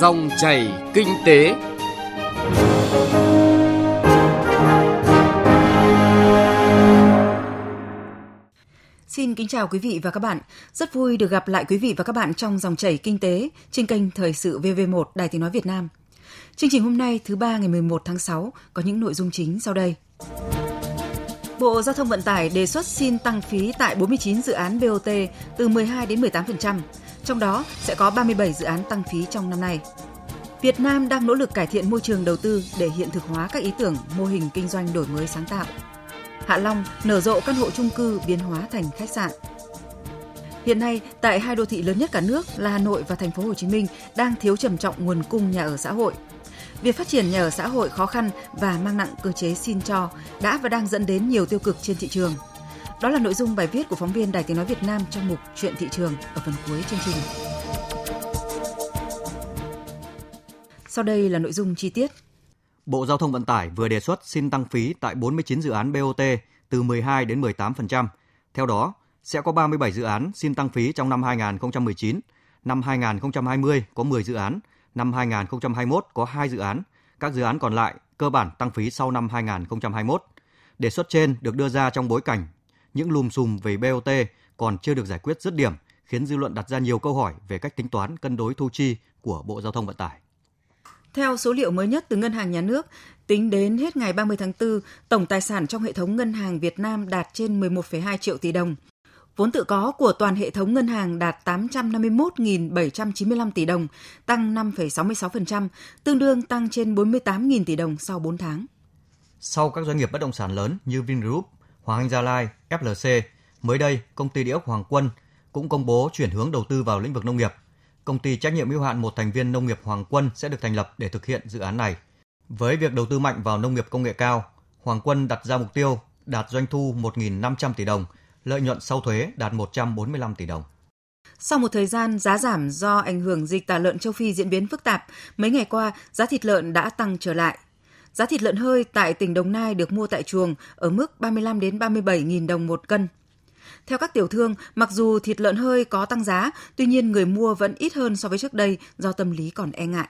Dòng chảy kinh tế. Xin kính chào quý vị và các bạn. Rất vui được gặp lại quý vị và các bạn trong dòng chảy kinh tế trên kênh Thời sự VV1 Đài Tiếng nói Việt Nam. Chương trình hôm nay thứ ba ngày 11 tháng 6 có những nội dung chính sau đây. Bộ Giao thông Vận tải đề xuất xin tăng phí tại 49 dự án BOT từ 12 đến 18%, trong đó sẽ có 37 dự án tăng phí trong năm nay. Việt Nam đang nỗ lực cải thiện môi trường đầu tư để hiện thực hóa các ý tưởng mô hình kinh doanh đổi mới sáng tạo. Hạ Long nở rộ căn hộ chung cư biến hóa thành khách sạn. Hiện nay, tại hai đô thị lớn nhất cả nước là Hà Nội và thành phố Hồ Chí Minh đang thiếu trầm trọng nguồn cung nhà ở xã hội. Việc phát triển nhà ở xã hội khó khăn và mang nặng cơ chế xin cho đã và đang dẫn đến nhiều tiêu cực trên thị trường. Đó là nội dung bài viết của phóng viên Đài Tiếng nói Việt Nam trong mục Chuyện thị trường ở phần cuối chương trình. Sau đây là nội dung chi tiết. Bộ Giao thông Vận tải vừa đề xuất xin tăng phí tại 49 dự án BOT từ 12 đến 18%. Theo đó, sẽ có 37 dự án xin tăng phí trong năm 2019, năm 2020 có 10 dự án, năm 2021 có 2 dự án, các dự án còn lại cơ bản tăng phí sau năm 2021. Đề xuất trên được đưa ra trong bối cảnh những lùm xùm về BOT còn chưa được giải quyết dứt điểm, khiến dư luận đặt ra nhiều câu hỏi về cách tính toán cân đối thu chi của Bộ Giao thông Vận tải. Theo số liệu mới nhất từ Ngân hàng Nhà nước, tính đến hết ngày 30 tháng 4, tổng tài sản trong hệ thống ngân hàng Việt Nam đạt trên 11,2 triệu tỷ đồng. Vốn tự có của toàn hệ thống ngân hàng đạt 851.795 tỷ đồng, tăng 5,66%, tương đương tăng trên 48.000 tỷ đồng sau 4 tháng. Sau các doanh nghiệp bất động sản lớn như Vingroup, Hoàng Anh Gia Lai, FLC, mới đây công ty địa ốc Hoàng Quân cũng công bố chuyển hướng đầu tư vào lĩnh vực nông nghiệp – công ty trách nhiệm hữu hạn một thành viên nông nghiệp Hoàng Quân sẽ được thành lập để thực hiện dự án này. Với việc đầu tư mạnh vào nông nghiệp công nghệ cao, Hoàng Quân đặt ra mục tiêu đạt doanh thu 1.500 tỷ đồng, lợi nhuận sau thuế đạt 145 tỷ đồng. Sau một thời gian giá giảm do ảnh hưởng dịch tả lợn châu Phi diễn biến phức tạp, mấy ngày qua giá thịt lợn đã tăng trở lại. Giá thịt lợn hơi tại tỉnh Đồng Nai được mua tại chuồng ở mức 35 đến 37 000 đồng một cân. Theo các tiểu thương, mặc dù thịt lợn hơi có tăng giá, tuy nhiên người mua vẫn ít hơn so với trước đây do tâm lý còn e ngại.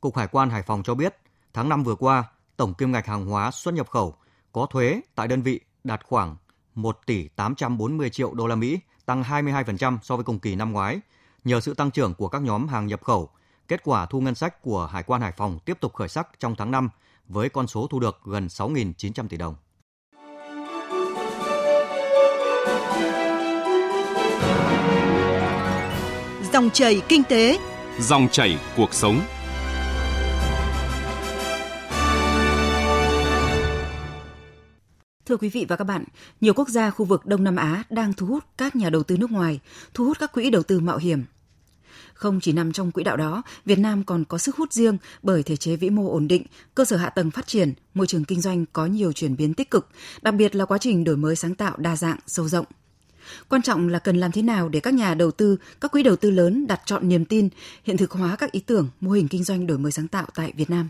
Cục Hải quan Hải Phòng cho biết, tháng 5 vừa qua, tổng kim ngạch hàng hóa xuất nhập khẩu có thuế tại đơn vị đạt khoảng 1 tỷ 840 triệu đô la Mỹ, tăng 22% so với cùng kỳ năm ngoái. Nhờ sự tăng trưởng của các nhóm hàng nhập khẩu, kết quả thu ngân sách của Hải quan Hải Phòng tiếp tục khởi sắc trong tháng 5 với con số thu được gần 6.900 tỷ đồng. Dòng chảy kinh tế, dòng chảy cuộc sống. Thưa quý vị và các bạn, nhiều quốc gia khu vực Đông Nam Á đang thu hút các nhà đầu tư nước ngoài, thu hút các quỹ đầu tư mạo hiểm. Không chỉ nằm trong quỹ đạo đó, Việt Nam còn có sức hút riêng bởi thể chế vĩ mô ổn định, cơ sở hạ tầng phát triển, môi trường kinh doanh có nhiều chuyển biến tích cực, đặc biệt là quá trình đổi mới sáng tạo đa dạng, sâu rộng. Quan trọng là cần làm thế nào để các nhà đầu tư, các quỹ đầu tư lớn đặt chọn niềm tin, hiện thực hóa các ý tưởng, mô hình kinh doanh đổi mới sáng tạo tại Việt Nam.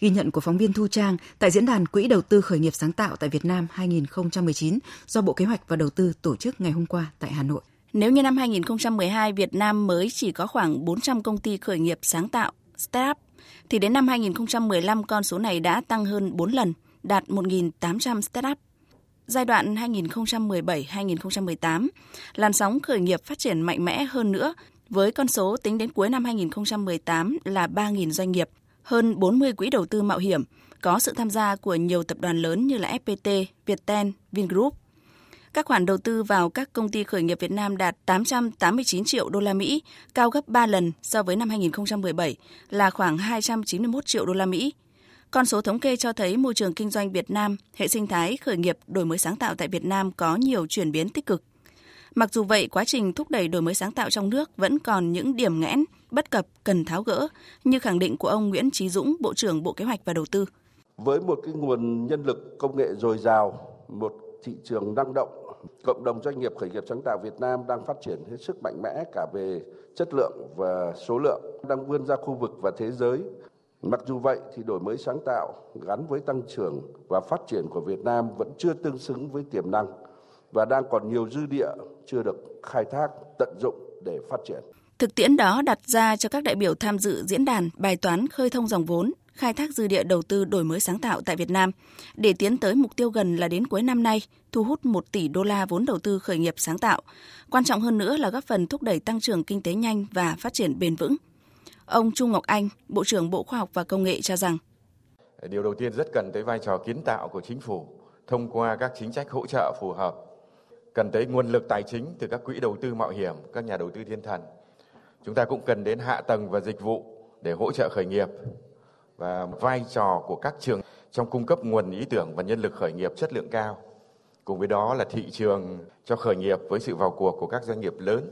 Ghi nhận của phóng viên Thu Trang tại Diễn đàn Quỹ đầu tư khởi nghiệp sáng tạo tại Việt Nam 2019 do Bộ Kế hoạch và Đầu tư tổ chức ngày hôm qua tại Hà Nội. Nếu như năm 2012 Việt Nam mới chỉ có khoảng 400 công ty khởi nghiệp sáng tạo, startup, thì đến năm 2015 con số này đã tăng hơn 4 lần, đạt 1.800 startup giai đoạn 2017-2018, làn sóng khởi nghiệp phát triển mạnh mẽ hơn nữa với con số tính đến cuối năm 2018 là 3.000 doanh nghiệp, hơn 40 quỹ đầu tư mạo hiểm, có sự tham gia của nhiều tập đoàn lớn như là FPT, Viettel, Vingroup. Các khoản đầu tư vào các công ty khởi nghiệp Việt Nam đạt 889 triệu đô la Mỹ, cao gấp 3 lần so với năm 2017 là khoảng 291 triệu đô la Mỹ, con số thống kê cho thấy môi trường kinh doanh Việt Nam, hệ sinh thái khởi nghiệp đổi mới sáng tạo tại Việt Nam có nhiều chuyển biến tích cực. Mặc dù vậy, quá trình thúc đẩy đổi mới sáng tạo trong nước vẫn còn những điểm nghẽn, bất cập cần tháo gỡ, như khẳng định của ông Nguyễn Trí Dũng, Bộ trưởng Bộ Kế hoạch và Đầu tư. Với một cái nguồn nhân lực công nghệ dồi dào, một thị trường năng động, cộng đồng doanh nghiệp khởi nghiệp sáng tạo Việt Nam đang phát triển hết sức mạnh mẽ cả về chất lượng và số lượng, đang vươn ra khu vực và thế giới. Mặc dù vậy thì đổi mới sáng tạo gắn với tăng trưởng và phát triển của Việt Nam vẫn chưa tương xứng với tiềm năng và đang còn nhiều dư địa chưa được khai thác tận dụng để phát triển. Thực tiễn đó đặt ra cho các đại biểu tham dự diễn đàn bài toán khơi thông dòng vốn, khai thác dư địa đầu tư đổi mới sáng tạo tại Việt Nam để tiến tới mục tiêu gần là đến cuối năm nay thu hút 1 tỷ đô la vốn đầu tư khởi nghiệp sáng tạo. Quan trọng hơn nữa là góp phần thúc đẩy tăng trưởng kinh tế nhanh và phát triển bền vững. Ông Trung Ngọc Anh, Bộ trưởng Bộ Khoa học và Công nghệ cho rằng Điều đầu tiên rất cần tới vai trò kiến tạo của chính phủ thông qua các chính sách hỗ trợ phù hợp. Cần tới nguồn lực tài chính từ các quỹ đầu tư mạo hiểm, các nhà đầu tư thiên thần. Chúng ta cũng cần đến hạ tầng và dịch vụ để hỗ trợ khởi nghiệp và vai trò của các trường trong cung cấp nguồn ý tưởng và nhân lực khởi nghiệp chất lượng cao. Cùng với đó là thị trường cho khởi nghiệp với sự vào cuộc của các doanh nghiệp lớn.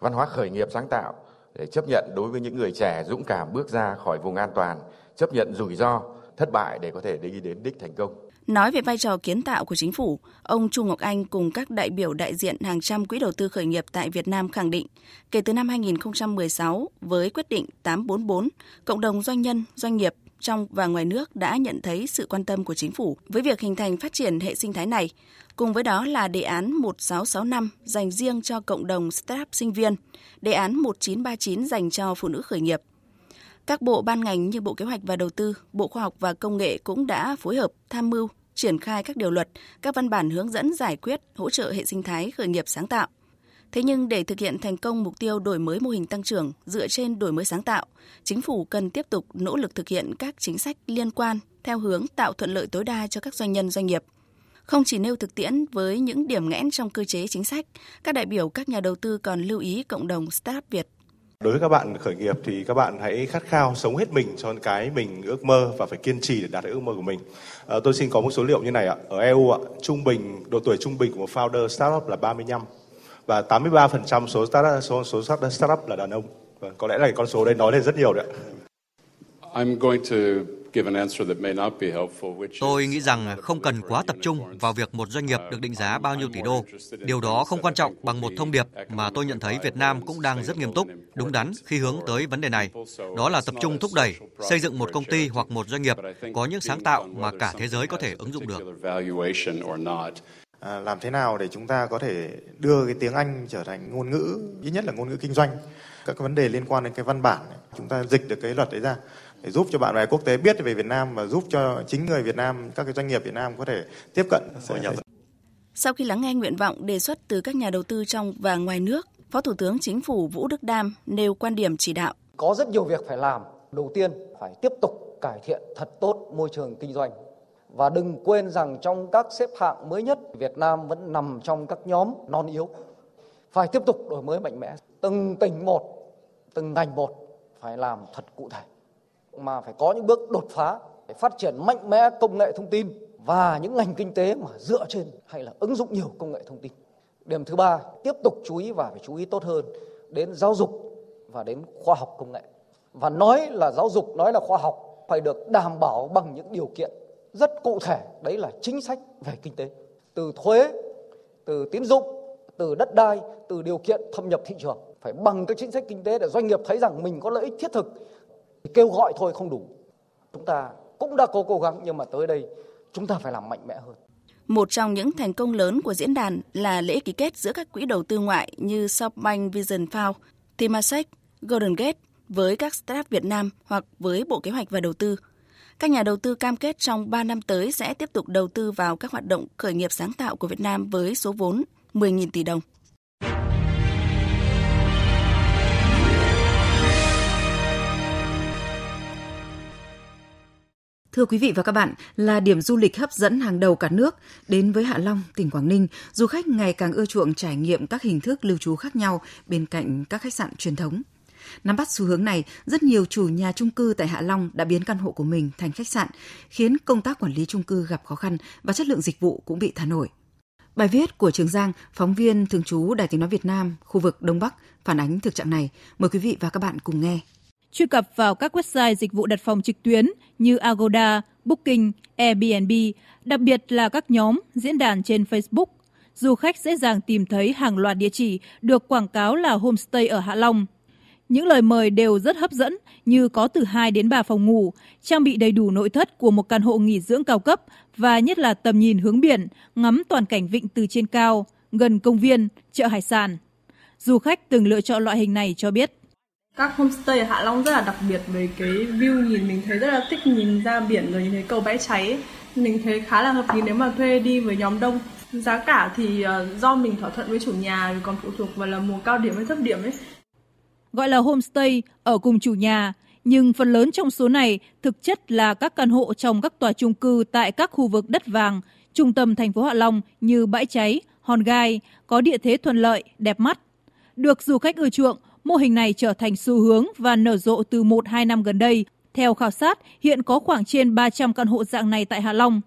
Văn hóa khởi nghiệp sáng tạo để chấp nhận đối với những người trẻ dũng cảm bước ra khỏi vùng an toàn, chấp nhận rủi ro, thất bại để có thể đi đến đích thành công. Nói về vai trò kiến tạo của chính phủ, ông Trung Ngọc Anh cùng các đại biểu đại diện hàng trăm quỹ đầu tư khởi nghiệp tại Việt Nam khẳng định, kể từ năm 2016 với quyết định 844, cộng đồng doanh nhân, doanh nghiệp trong và ngoài nước đã nhận thấy sự quan tâm của chính phủ với việc hình thành phát triển hệ sinh thái này. Cùng với đó là đề án 1665 dành riêng cho cộng đồng startup sinh viên, đề án 1939 dành cho phụ nữ khởi nghiệp. Các bộ ban ngành như Bộ Kế hoạch và Đầu tư, Bộ Khoa học và Công nghệ cũng đã phối hợp tham mưu triển khai các điều luật, các văn bản hướng dẫn giải quyết hỗ trợ hệ sinh thái khởi nghiệp sáng tạo. Thế nhưng để thực hiện thành công mục tiêu đổi mới mô hình tăng trưởng dựa trên đổi mới sáng tạo, chính phủ cần tiếp tục nỗ lực thực hiện các chính sách liên quan theo hướng tạo thuận lợi tối đa cho các doanh nhân doanh nghiệp. Không chỉ nêu thực tiễn với những điểm nghẽn trong cơ chế chính sách, các đại biểu các nhà đầu tư còn lưu ý cộng đồng Startup Việt Đối với các bạn khởi nghiệp thì các bạn hãy khát khao sống hết mình cho cái mình ước mơ và phải kiên trì để đạt được ước mơ của mình. À, tôi xin có một số liệu như này ạ. Ở EU ạ, trung bình độ tuổi trung bình của một founder startup là 35 và 83% số startup số, số startup là đàn ông. Và có lẽ là con số đấy nói lên rất nhiều đấy ạ. I'm going to Tôi nghĩ rằng không cần quá tập trung vào việc một doanh nghiệp được định giá bao nhiêu tỷ đô. Điều đó không quan trọng bằng một thông điệp mà tôi nhận thấy Việt Nam cũng đang rất nghiêm túc, đúng đắn khi hướng tới vấn đề này. Đó là tập trung thúc đẩy, xây dựng một công ty hoặc một doanh nghiệp có những sáng tạo mà cả thế giới có thể ứng dụng được. À, làm thế nào để chúng ta có thể đưa cái tiếng Anh trở thành ngôn ngữ ít nhất là ngôn ngữ kinh doanh các cái vấn đề liên quan đến cái văn bản chúng ta dịch được cái luật đấy ra để giúp cho bạn bè quốc tế biết về Việt Nam và giúp cho chính người Việt Nam, các cái doanh nghiệp Việt Nam có thể tiếp cận hội nhập. Sau khi lắng nghe nguyện vọng đề xuất từ các nhà đầu tư trong và ngoài nước, Phó Thủ tướng Chính phủ Vũ Đức Đam nêu quan điểm chỉ đạo. Có rất nhiều việc phải làm. Đầu tiên phải tiếp tục cải thiện thật tốt môi trường kinh doanh. Và đừng quên rằng trong các xếp hạng mới nhất, Việt Nam vẫn nằm trong các nhóm non yếu. Phải tiếp tục đổi mới mạnh mẽ. Từng tỉnh một, từng ngành một phải làm thật cụ thể mà phải có những bước đột phá để phát triển mạnh mẽ công nghệ thông tin và những ngành kinh tế mà dựa trên hay là ứng dụng nhiều công nghệ thông tin. Điểm thứ ba, tiếp tục chú ý và phải chú ý tốt hơn đến giáo dục và đến khoa học công nghệ. Và nói là giáo dục, nói là khoa học phải được đảm bảo bằng những điều kiện rất cụ thể, đấy là chính sách về kinh tế. Từ thuế, từ tín dụng, từ đất đai, từ điều kiện thâm nhập thị trường phải bằng các chính sách kinh tế để doanh nghiệp thấy rằng mình có lợi ích thiết thực kêu gọi thôi không đủ chúng ta cũng đã có cố gắng nhưng mà tới đây chúng ta phải làm mạnh mẽ hơn một trong những thành công lớn của diễn đàn là lễ ký kết giữa các quỹ đầu tư ngoại như SoftBank Vision Fund, Temasek, Golden Gate với các startup Việt Nam hoặc với Bộ Kế hoạch và Đầu tư. Các nhà đầu tư cam kết trong 3 năm tới sẽ tiếp tục đầu tư vào các hoạt động khởi nghiệp sáng tạo của Việt Nam với số vốn 10.000 tỷ đồng. Thưa quý vị và các bạn, là điểm du lịch hấp dẫn hàng đầu cả nước, đến với Hạ Long, tỉnh Quảng Ninh, du khách ngày càng ưa chuộng trải nghiệm các hình thức lưu trú khác nhau bên cạnh các khách sạn truyền thống. Nắm bắt xu hướng này, rất nhiều chủ nhà trung cư tại Hạ Long đã biến căn hộ của mình thành khách sạn, khiến công tác quản lý trung cư gặp khó khăn và chất lượng dịch vụ cũng bị thả nổi. Bài viết của Trường Giang, phóng viên thường trú Đài Tiếng Nói Việt Nam, khu vực Đông Bắc, phản ánh thực trạng này. Mời quý vị và các bạn cùng nghe. Truy cập vào các website dịch vụ đặt phòng trực tuyến như Agoda, Booking, Airbnb, đặc biệt là các nhóm, diễn đàn trên Facebook. Du khách dễ dàng tìm thấy hàng loạt địa chỉ được quảng cáo là homestay ở Hạ Long. Những lời mời đều rất hấp dẫn như có từ 2 đến 3 phòng ngủ, trang bị đầy đủ nội thất của một căn hộ nghỉ dưỡng cao cấp và nhất là tầm nhìn hướng biển, ngắm toàn cảnh vịnh từ trên cao, gần công viên, chợ hải sản. Du khách từng lựa chọn loại hình này cho biết. Các homestay ở Hạ Long rất là đặc biệt với cái view nhìn mình thấy rất là thích nhìn ra biển rồi nhìn thấy cầu bãi cháy. Mình thấy khá là hợp lý nếu mà thuê đi với nhóm đông. Giá cả thì ờ, do mình thỏa thuận với chủ nhà còn phụ thuộc vào là mùa cao điểm hay thấp điểm ấy. Gọi là homestay ở cùng chủ nhà, nhưng phần lớn trong số này thực chất là các căn hộ trong các tòa chung cư tại các khu vực đất vàng, trung tâm thành phố Hạ Long như Bãi Cháy, Hòn Gai, có địa thế thuận lợi, đẹp mắt. Được du khách ưa chuộng, mô hình này trở thành xu hướng và nở rộ từ 1-2 năm gần đây. Theo khảo sát, hiện có khoảng trên 300 căn hộ dạng này tại Hạ Long.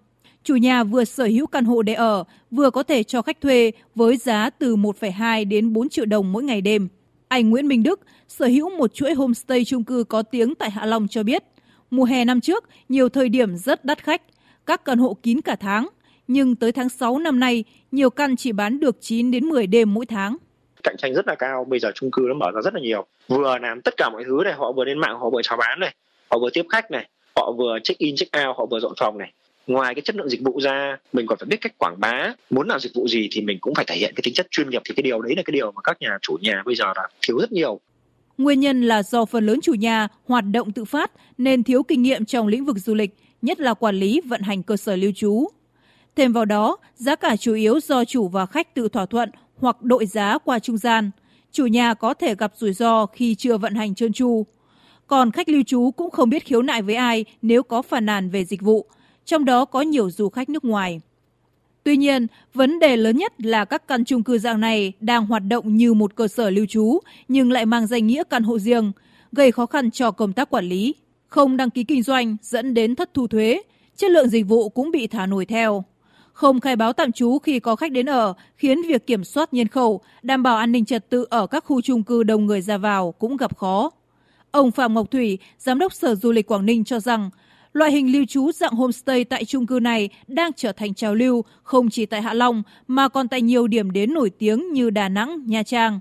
Chủ nhà vừa sở hữu căn hộ để ở, vừa có thể cho khách thuê với giá từ 1,2 đến 4 triệu đồng mỗi ngày đêm. Anh Nguyễn Minh Đức, sở hữu một chuỗi homestay chung cư có tiếng tại Hạ Long cho biết, mùa hè năm trước, nhiều thời điểm rất đắt khách, các căn hộ kín cả tháng, nhưng tới tháng 6 năm nay, nhiều căn chỉ bán được 9 đến 10 đêm mỗi tháng. Cạnh tranh rất là cao, bây giờ chung cư nó mở ra rất là nhiều. Vừa làm tất cả mọi thứ này, họ vừa lên mạng, họ vừa chào bán này, họ vừa tiếp khách này, họ vừa check in, check out, họ vừa dọn phòng này. Ngoài cái chất lượng dịch vụ ra, mình còn phải biết cách quảng bá. Muốn làm dịch vụ gì thì mình cũng phải thể hiện cái tính chất chuyên nghiệp thì cái điều đấy là cái điều mà các nhà chủ nhà bây giờ là thiếu rất nhiều. Nguyên nhân là do phần lớn chủ nhà hoạt động tự phát nên thiếu kinh nghiệm trong lĩnh vực du lịch, nhất là quản lý vận hành cơ sở lưu trú. Thêm vào đó, giá cả chủ yếu do chủ và khách tự thỏa thuận hoặc đội giá qua trung gian. Chủ nhà có thể gặp rủi ro khi chưa vận hành trơn tru. Còn khách lưu trú cũng không biết khiếu nại với ai nếu có phàn nàn về dịch vụ, trong đó có nhiều du khách nước ngoài. Tuy nhiên, vấn đề lớn nhất là các căn chung cư dạng này đang hoạt động như một cơ sở lưu trú nhưng lại mang danh nghĩa căn hộ riêng, gây khó khăn cho công tác quản lý. Không đăng ký kinh doanh dẫn đến thất thu thuế, chất lượng dịch vụ cũng bị thả nổi theo. Không khai báo tạm trú khi có khách đến ở khiến việc kiểm soát nhân khẩu, đảm bảo an ninh trật tự ở các khu chung cư đông người ra vào cũng gặp khó. Ông Phạm Ngọc Thủy, Giám đốc Sở Du lịch Quảng Ninh cho rằng, Loại hình lưu trú dạng homestay tại chung cư này đang trở thành trào lưu không chỉ tại Hạ Long mà còn tại nhiều điểm đến nổi tiếng như Đà Nẵng, Nha Trang.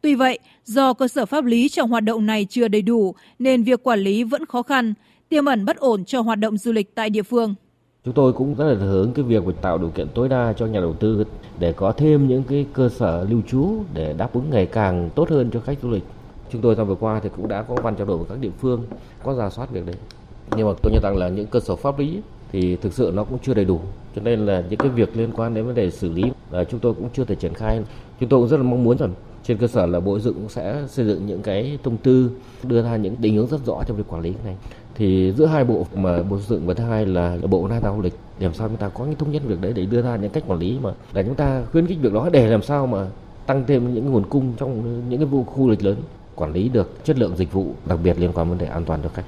Tuy vậy, do cơ sở pháp lý trong hoạt động này chưa đầy đủ nên việc quản lý vẫn khó khăn, tiềm ẩn bất ổn cho hoạt động du lịch tại địa phương. Chúng tôi cũng rất là hướng cái việc tạo điều kiện tối đa cho nhà đầu tư để có thêm những cái cơ sở lưu trú để đáp ứng ngày càng tốt hơn cho khách du lịch. Chúng tôi trong vừa qua thì cũng đã có văn trao đổi với các địa phương, có giả soát việc đấy. Nhưng mà tôi nhận rằng là những cơ sở pháp lý thì thực sự nó cũng chưa đầy đủ, cho nên là những cái việc liên quan đến vấn đề xử lý là chúng tôi cũng chưa thể triển khai. Chúng tôi cũng rất là mong muốn rằng trên cơ sở là bộ dựng cũng sẽ xây dựng những cái thông tư, đưa ra những định hướng rất rõ trong việc quản lý này thì giữa hai bộ mà bộ xây dựng và thứ hai là bộ văn hóa du lịch làm sao chúng ta có những thống nhất việc đấy để đưa ra những cách quản lý mà để chúng ta khuyến khích việc đó để làm sao mà tăng thêm những nguồn cung trong những cái khu lịch lớn quản lý được chất lượng dịch vụ đặc biệt liên quan vấn đề an toàn cho khách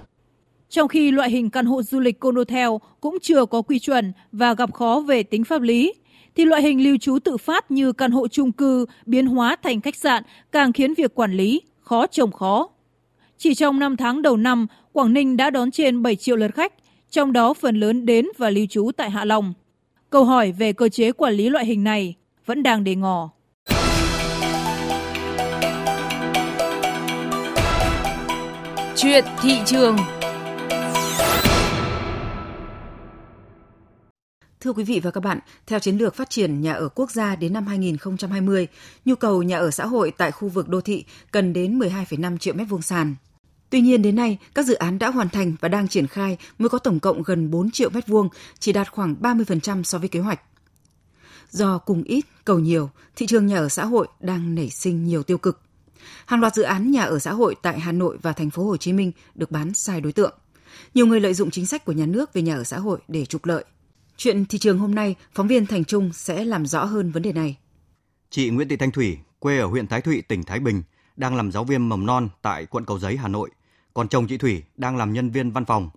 trong khi loại hình căn hộ du lịch condotel cũng chưa có quy chuẩn và gặp khó về tính pháp lý, thì loại hình lưu trú tự phát như căn hộ chung cư biến hóa thành khách sạn càng khiến việc quản lý khó trồng khó. Chỉ trong 5 tháng đầu năm, Quảng Ninh đã đón trên 7 triệu lượt khách, trong đó phần lớn đến và lưu trú tại Hạ Long. Câu hỏi về cơ chế quản lý loại hình này vẫn đang đề ngò. Chuyện thị trường Thưa quý vị và các bạn, theo chiến lược phát triển nhà ở quốc gia đến năm 2020, nhu cầu nhà ở xã hội tại khu vực đô thị cần đến 12,5 triệu mét vuông sàn. Tuy nhiên đến nay, các dự án đã hoàn thành và đang triển khai mới có tổng cộng gần 4 triệu mét vuông, chỉ đạt khoảng 30% so với kế hoạch. Do cùng ít, cầu nhiều, thị trường nhà ở xã hội đang nảy sinh nhiều tiêu cực. Hàng loạt dự án nhà ở xã hội tại Hà Nội và thành phố Hồ Chí Minh được bán sai đối tượng. Nhiều người lợi dụng chính sách của nhà nước về nhà ở xã hội để trục lợi. Chuyện thị trường hôm nay, phóng viên Thành Trung sẽ làm rõ hơn vấn đề này. Chị Nguyễn Thị Thanh Thủy, quê ở huyện Thái Thụy, tỉnh Thái Bình, đang làm giáo viên mầm non tại quận Cầu Giấy, Hà Nội. Còn chồng chị Thủy đang làm nhân viên văn phòng.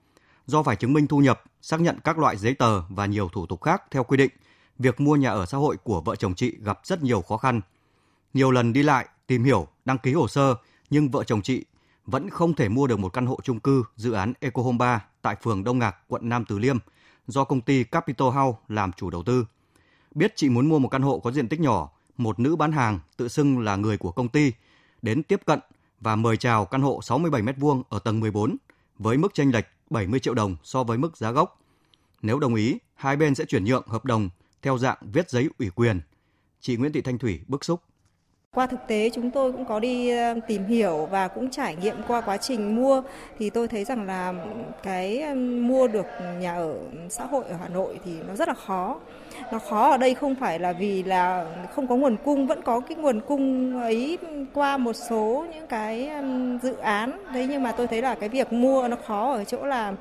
Do phải chứng minh thu nhập, xác nhận các loại giấy tờ và nhiều thủ tục khác theo quy định, việc mua nhà ở xã hội của vợ chồng chị gặp rất nhiều khó khăn. Nhiều lần đi lại, tìm hiểu, đăng ký hồ sơ, nhưng vợ chồng chị vẫn không thể mua được một căn hộ chung cư dự án Eco Home 3 tại phường Đông Ngạc, quận Nam Từ Liêm – do công ty Capital House làm chủ đầu tư. Biết chị muốn mua một căn hộ có diện tích nhỏ, một nữ bán hàng tự xưng là người của công ty đến tiếp cận và mời chào căn hộ 67 m2 ở tầng 14 với mức chênh lệch 70 triệu đồng so với mức giá gốc. Nếu đồng ý, hai bên sẽ chuyển nhượng hợp đồng theo dạng viết giấy ủy quyền. Chị Nguyễn Thị Thanh Thủy bức xúc. Qua thực tế chúng tôi cũng có đi ờ, tìm hiểu và cũng trải nghiệm qua quá trình mua thì tôi thấy rằng là cái mua được nhà ở xã hội ở Hà Nội thì nó rất là khó. Nó khó ở đây không phải là vì là không có nguồn cung, vẫn có cái nguồn cung ấy qua một số những cái dự án. Đấy nhưng mà tôi thấy là cái việc mua nó khó ở chỗ là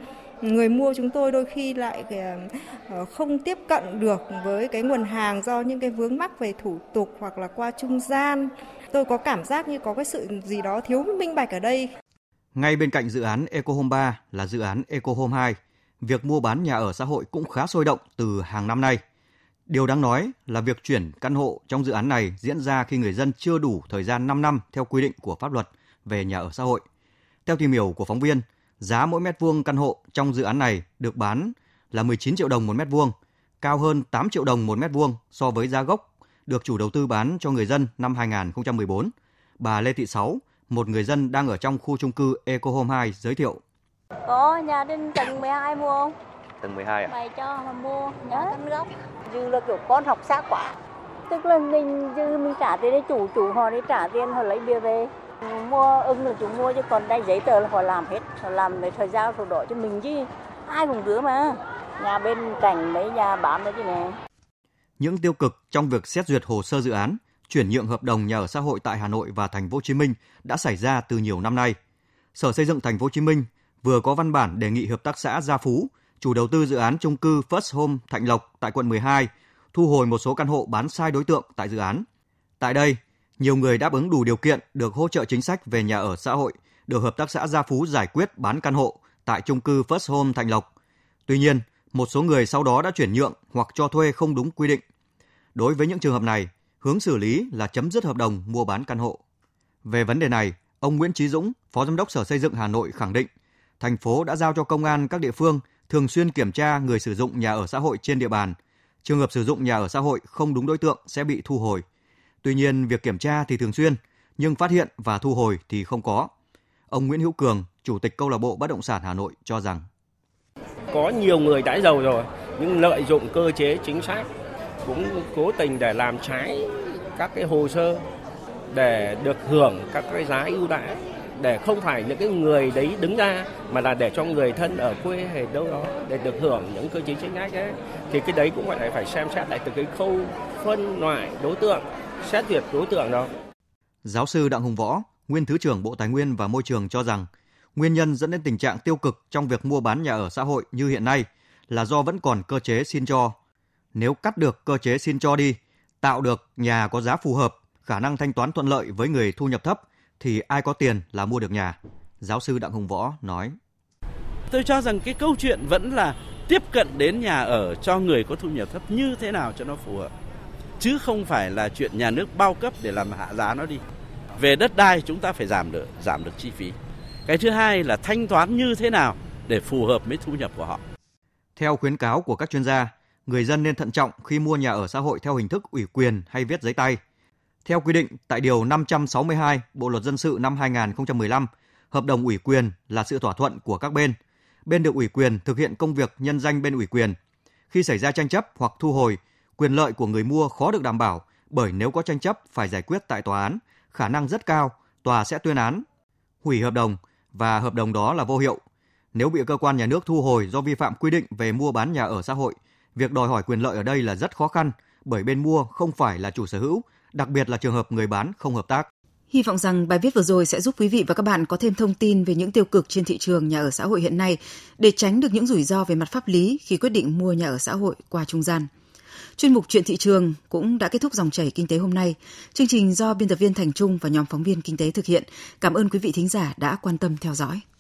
người mua chúng tôi đôi khi lại ờ, ờ, không tiếp cận được với cái nguồn hàng do những cái vướng mắc về thủ tục hoặc là qua trung gian. Tôi có cảm giác như có cái sự gì đó thiếu minh bạch ở đây. Ngay bên cạnh dự án Eco Home 3 là dự án Eco Home 2, việc mua bán nhà ở xã hội cũng khá sôi động từ hàng năm nay. Điều đáng nói là việc chuyển căn hộ trong dự án này diễn ra khi người dân chưa đủ thời gian 5 năm theo quy định của pháp luật về nhà ở xã hội. Theo tìm hiểu của phóng viên, Giá mỗi mét vuông căn hộ trong dự án này được bán là 19 triệu đồng một mét vuông, cao hơn 8 triệu đồng một mét vuông so với giá gốc được chủ đầu tư bán cho người dân năm 2014. Bà Lê Thị Sáu, một người dân đang ở trong khu chung cư Eco Home 2 giới thiệu. Có nhà trên tầng 12 mua không? Tầng 12 à? Mày cho mà mua nhà căn gốc. Dư là kiểu con học xa quả. Tức là mình dư mình trả tiền để chủ chủ họ đi trả tiền họ lấy bia về mua ưng là chúng mua chứ còn đây giấy tờ là họ làm hết họ làm để thời gian sổ đổi cho mình chứ ai cũng rửa mà nhà bên cạnh mấy nhà bán đấy chứ này những tiêu cực trong việc xét duyệt hồ sơ dự án chuyển nhượng hợp đồng nhà ở xã hội tại Hà Nội và Thành phố Hồ Chí Minh đã xảy ra từ nhiều năm nay. Sở Xây dựng Thành phố Hồ Chí Minh vừa có văn bản đề nghị hợp tác xã Gia Phú, chủ đầu tư dự án chung cư First Home Thạnh Lộc tại quận 12, thu hồi một số căn hộ bán sai đối tượng tại dự án. Tại đây, nhiều người đáp ứng đủ điều kiện được hỗ trợ chính sách về nhà ở xã hội, được hợp tác xã Gia Phú giải quyết bán căn hộ tại chung cư First Home Thành Lộc. Tuy nhiên, một số người sau đó đã chuyển nhượng hoặc cho thuê không đúng quy định. Đối với những trường hợp này, hướng xử lý là chấm dứt hợp đồng mua bán căn hộ. Về vấn đề này, ông Nguyễn Chí Dũng, Phó Giám đốc Sở Xây dựng Hà Nội khẳng định, thành phố đã giao cho công an các địa phương thường xuyên kiểm tra người sử dụng nhà ở xã hội trên địa bàn. Trường hợp sử dụng nhà ở xã hội không đúng đối tượng sẽ bị thu hồi. Tuy nhiên, việc kiểm tra thì thường xuyên, nhưng phát hiện và thu hồi thì không có. Ông Nguyễn Hữu Cường, Chủ tịch Câu lạc bộ Bất động sản Hà Nội cho rằng có nhiều người đã giàu rồi nhưng lợi dụng cơ chế chính sách cũng cố tình để làm trái các cái hồ sơ để được hưởng các cái giá ưu đãi để không phải những cái người đấy đứng ra mà là để cho người thân ở quê hay đâu đó để được hưởng những cơ chế chính sách ấy thì cái đấy cũng phải phải xem xét lại từ cái khâu phân loại đối tượng xét duyệt đối tượng đâu. Giáo sư Đặng Hùng Võ, nguyên thứ trưởng Bộ Tài nguyên và Môi trường cho rằng nguyên nhân dẫn đến tình trạng tiêu cực trong việc mua bán nhà ở xã hội như hiện nay là do vẫn còn cơ chế xin cho. Nếu cắt được cơ chế xin cho đi, tạo được nhà có giá phù hợp, khả năng thanh toán thuận lợi với người thu nhập thấp thì ai có tiền là mua được nhà. Giáo sư Đặng Hùng Võ nói. Tôi cho rằng cái câu chuyện vẫn là tiếp cận đến nhà ở cho người có thu nhập thấp như thế nào cho nó phù hợp chứ không phải là chuyện nhà nước bao cấp để làm hạ giá nó đi. Về đất đai chúng ta phải giảm được giảm được chi phí. Cái thứ hai là thanh toán như thế nào để phù hợp với thu nhập của họ. Theo khuyến cáo của các chuyên gia, người dân nên thận trọng khi mua nhà ở xã hội theo hình thức ủy quyền hay viết giấy tay. Theo quy định tại điều 562 Bộ luật dân sự năm 2015, hợp đồng ủy quyền là sự thỏa thuận của các bên. Bên được ủy quyền thực hiện công việc nhân danh bên ủy quyền. Khi xảy ra tranh chấp hoặc thu hồi quyền lợi của người mua khó được đảm bảo bởi nếu có tranh chấp phải giải quyết tại tòa án, khả năng rất cao tòa sẽ tuyên án hủy hợp đồng và hợp đồng đó là vô hiệu. Nếu bị cơ quan nhà nước thu hồi do vi phạm quy định về mua bán nhà ở xã hội, việc đòi hỏi quyền lợi ở đây là rất khó khăn bởi bên mua không phải là chủ sở hữu, đặc biệt là trường hợp người bán không hợp tác. Hy vọng rằng bài viết vừa rồi sẽ giúp quý vị và các bạn có thêm thông tin về những tiêu cực trên thị trường nhà ở xã hội hiện nay để tránh được những rủi ro về mặt pháp lý khi quyết định mua nhà ở xã hội qua trung gian. Chuyên mục Chuyện thị trường cũng đã kết thúc dòng chảy kinh tế hôm nay. Chương trình do biên tập viên Thành Trung và nhóm phóng viên kinh tế thực hiện. Cảm ơn quý vị thính giả đã quan tâm theo dõi.